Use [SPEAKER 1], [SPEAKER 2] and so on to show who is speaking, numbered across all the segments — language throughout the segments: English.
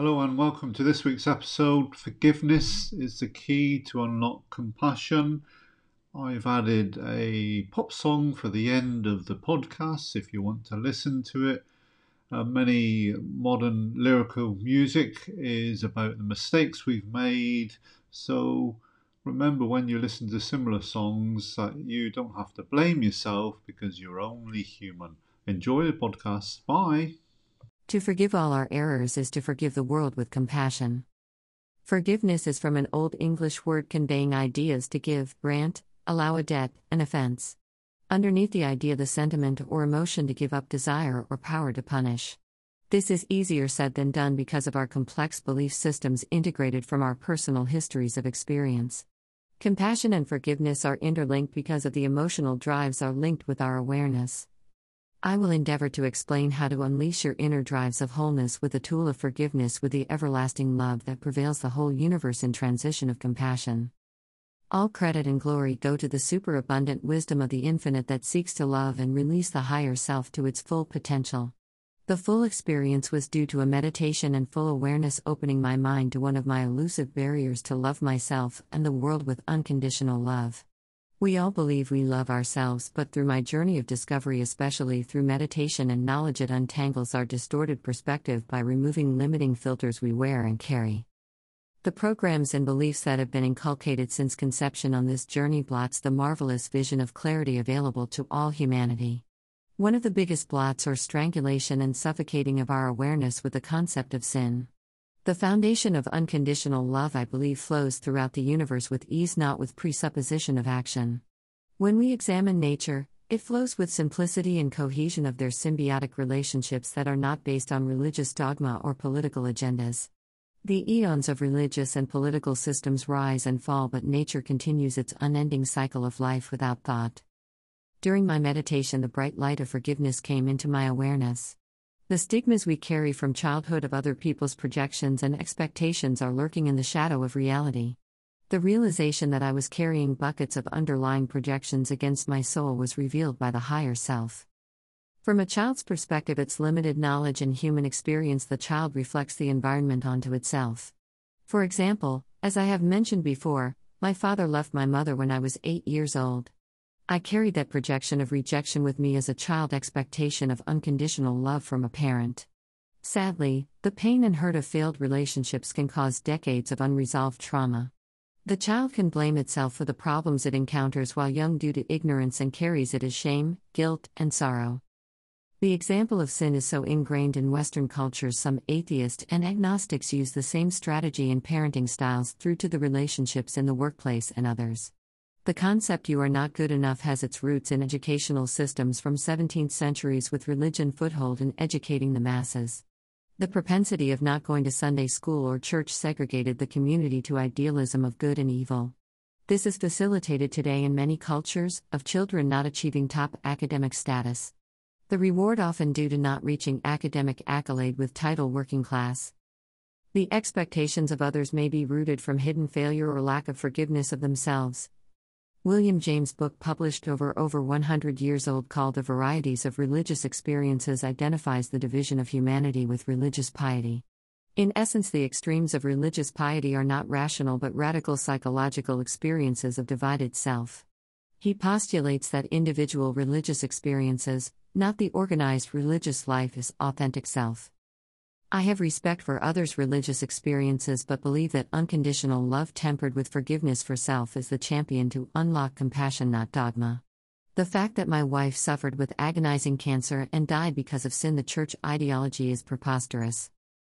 [SPEAKER 1] Hello and welcome to this week's episode. Forgiveness is the key to unlock compassion. I've added a pop song for the end of the podcast if you want to listen to it. Uh, many modern lyrical music is about the mistakes we've made, so remember when you listen to similar songs that you don't have to blame yourself because you're only human. Enjoy the podcast. Bye.
[SPEAKER 2] To forgive all our errors is to forgive the world with compassion. Forgiveness is from an Old English word conveying ideas to give, grant, allow a debt, an offense. Underneath the idea, the sentiment or emotion to give up desire or power to punish. This is easier said than done because of our complex belief systems integrated from our personal histories of experience. Compassion and forgiveness are interlinked because of the emotional drives are linked with our awareness. I will endeavor to explain how to unleash your inner drives of wholeness with the tool of forgiveness with the everlasting love that prevails the whole universe in transition of compassion. All credit and glory go to the superabundant wisdom of the infinite that seeks to love and release the higher self to its full potential. The full experience was due to a meditation and full awareness opening my mind to one of my elusive barriers to love myself and the world with unconditional love. We all believe we love ourselves, but through my journey of discovery, especially through meditation and knowledge, it untangles our distorted perspective by removing limiting filters we wear and carry. The programs and beliefs that have been inculcated since conception on this journey blots the marvelous vision of clarity available to all humanity. One of the biggest blots or strangulation and suffocating of our awareness with the concept of sin. The foundation of unconditional love, I believe, flows throughout the universe with ease, not with presupposition of action. When we examine nature, it flows with simplicity and cohesion of their symbiotic relationships that are not based on religious dogma or political agendas. The eons of religious and political systems rise and fall, but nature continues its unending cycle of life without thought. During my meditation, the bright light of forgiveness came into my awareness. The stigmas we carry from childhood of other people's projections and expectations are lurking in the shadow of reality. The realization that I was carrying buckets of underlying projections against my soul was revealed by the higher self. From a child's perspective, its limited knowledge and human experience, the child reflects the environment onto itself. For example, as I have mentioned before, my father left my mother when I was eight years old. I carried that projection of rejection with me as a child expectation of unconditional love from a parent. Sadly, the pain and hurt of failed relationships can cause decades of unresolved trauma. The child can blame itself for the problems it encounters while young due to ignorance and carries it as shame, guilt, and sorrow. The example of sin is so ingrained in Western cultures, some atheists and agnostics use the same strategy in parenting styles through to the relationships in the workplace and others. The concept you are not good enough has its roots in educational systems from 17th centuries with religion foothold in educating the masses. The propensity of not going to Sunday school or church segregated the community to idealism of good and evil. This is facilitated today in many cultures, of children not achieving top academic status. The reward often due to not reaching academic accolade with title working class. The expectations of others may be rooted from hidden failure or lack of forgiveness of themselves. William James' book, published over over 100 years old, called The Varieties of Religious Experiences, identifies the division of humanity with religious piety. In essence, the extremes of religious piety are not rational but radical psychological experiences of divided self. He postulates that individual religious experiences, not the organized religious life, is authentic self. I have respect for others' religious experiences but believe that unconditional love tempered with forgiveness for self is the champion to unlock compassion, not dogma. The fact that my wife suffered with agonizing cancer and died because of sin, the church ideology is preposterous.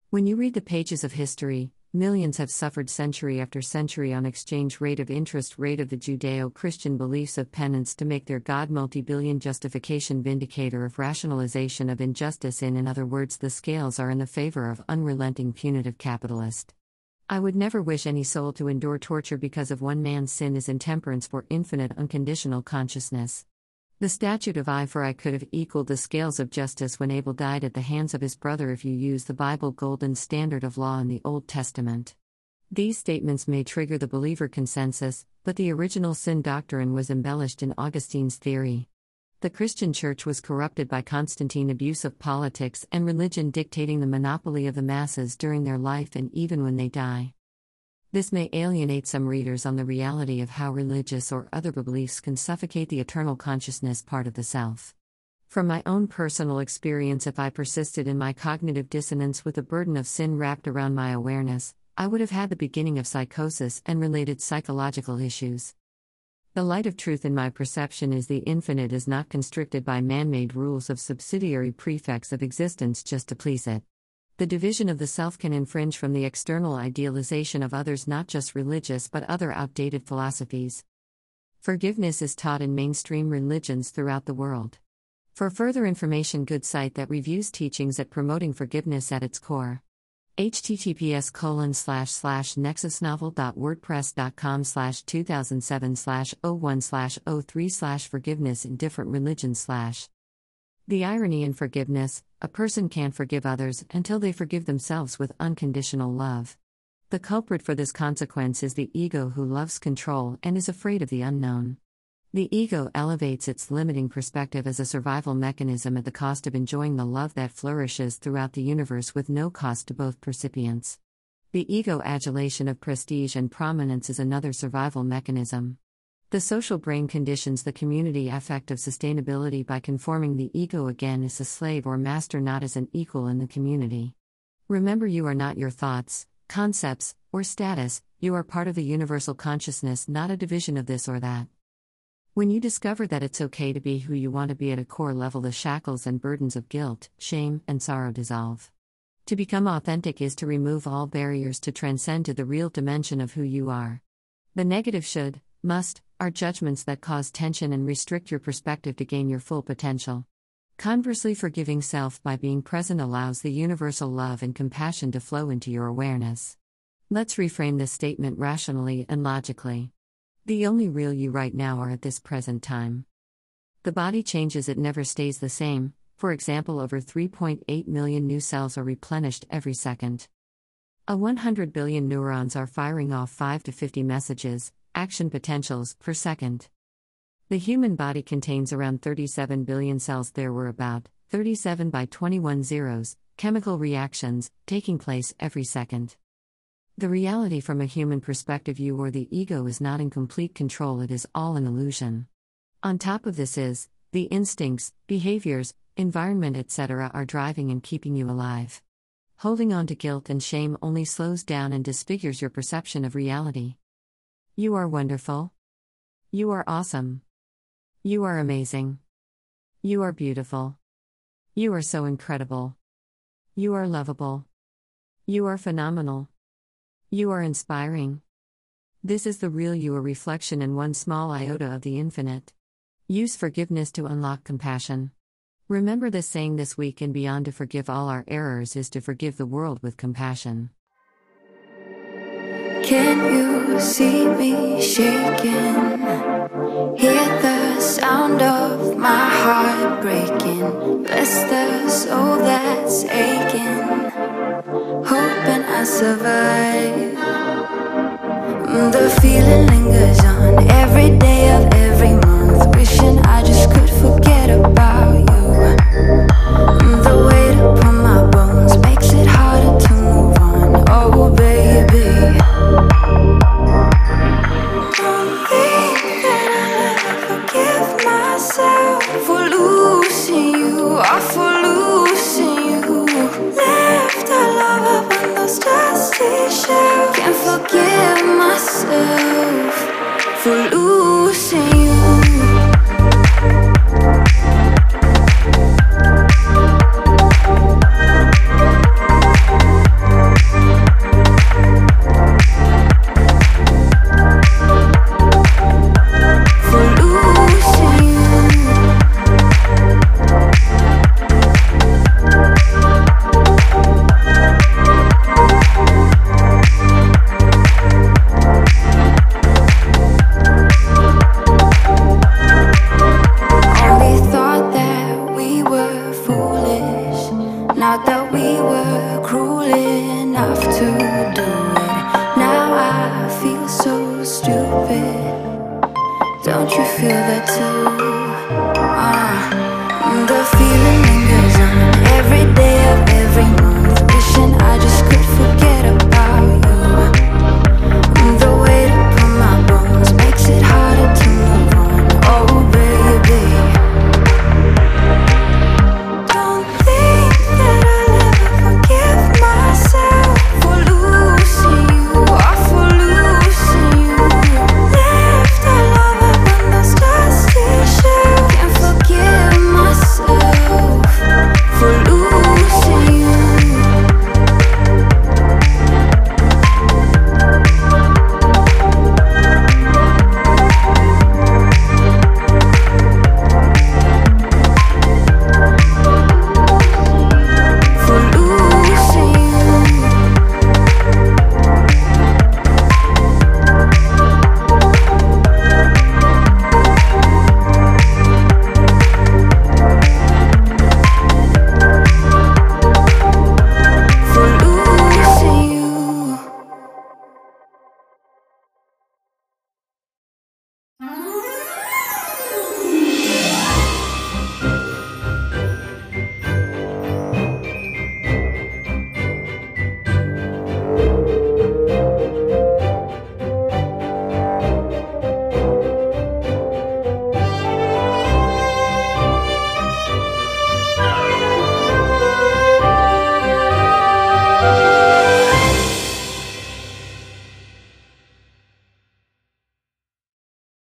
[SPEAKER 2] When you read the pages of history, Millions have suffered century after century on exchange rate of interest rate of the Judeo Christian beliefs of penance to make their God multi billion justification vindicator of rationalization of injustice. In, in other words, the scales are in the favor of unrelenting punitive capitalist. I would never wish any soul to endure torture because of one man's sin is intemperance for infinite unconditional consciousness. The statute of eye for eye could have equaled the scales of justice when Abel died at the hands of his brother if you use the Bible golden standard of law in the Old Testament. These statements may trigger the believer consensus, but the original sin doctrine was embellished in Augustine's theory. The Christian Church was corrupted by Constantine abuse of politics and religion dictating the monopoly of the masses during their life and even when they die. This may alienate some readers on the reality of how religious or other beliefs can suffocate the eternal consciousness part of the self. From my own personal experience, if I persisted in my cognitive dissonance with the burden of sin wrapped around my awareness, I would have had the beginning of psychosis and related psychological issues. The light of truth in my perception is the infinite is not constricted by man made rules of subsidiary prefects of existence just to please it. The division of the self can infringe from the external idealization of others, not just religious but other outdated philosophies. Forgiveness is taught in mainstream religions throughout the world. For further information, good site that reviews teachings at promoting forgiveness at its core https colon slash slash nexusnovel.wordpress.com slash 2007 slash 01 slash 03 slash forgiveness in different religions slash the irony in forgiveness a person can't forgive others until they forgive themselves with unconditional love the culprit for this consequence is the ego who loves control and is afraid of the unknown the ego elevates its limiting perspective as a survival mechanism at the cost of enjoying the love that flourishes throughout the universe with no cost to both percipients. The ego adulation of prestige and prominence is another survival mechanism. The social brain conditions the community affect of sustainability by conforming the ego again as a slave or master, not as an equal in the community. Remember, you are not your thoughts, concepts, or status, you are part of the universal consciousness, not a division of this or that. When you discover that it's okay to be who you want to be at a core level, the shackles and burdens of guilt, shame, and sorrow dissolve. To become authentic is to remove all barriers to transcend to the real dimension of who you are. The negative should, must, are judgments that cause tension and restrict your perspective to gain your full potential. Conversely, forgiving self by being present allows the universal love and compassion to flow into your awareness. Let's reframe this statement rationally and logically. The only real you right now are at this present time. The body changes, it never stays the same. For example, over 3.8 million new cells are replenished every second. A 100 billion neurons are firing off 5 to 50 messages, action potentials, per second. The human body contains around 37 billion cells. There were about 37 by 21 zeros, chemical reactions, taking place every second. The reality from a human perspective, you or the ego is not in complete control, it is all an illusion. On top of this, is the instincts, behaviors, environment, etc., are driving and keeping you alive. Holding on to guilt and shame only slows down and disfigures your perception of reality. You are wonderful. You are awesome. You are amazing. You are beautiful. You are so incredible. You are lovable. You are phenomenal. You are inspiring. This is the real you, a reflection in one small iota of the infinite. Use forgiveness to unlock compassion. Remember this saying this week and beyond to forgive all our errors is to forgive the world with compassion.
[SPEAKER 3] Can you see me shaking? Hear the sound of my heart breaking. Bless the soul that's aching. Hoping I survive. The feeling not that we were cruel enough to do it. Now I feel so stupid. Don't you feel that too? Ah. the feeling lingers on every day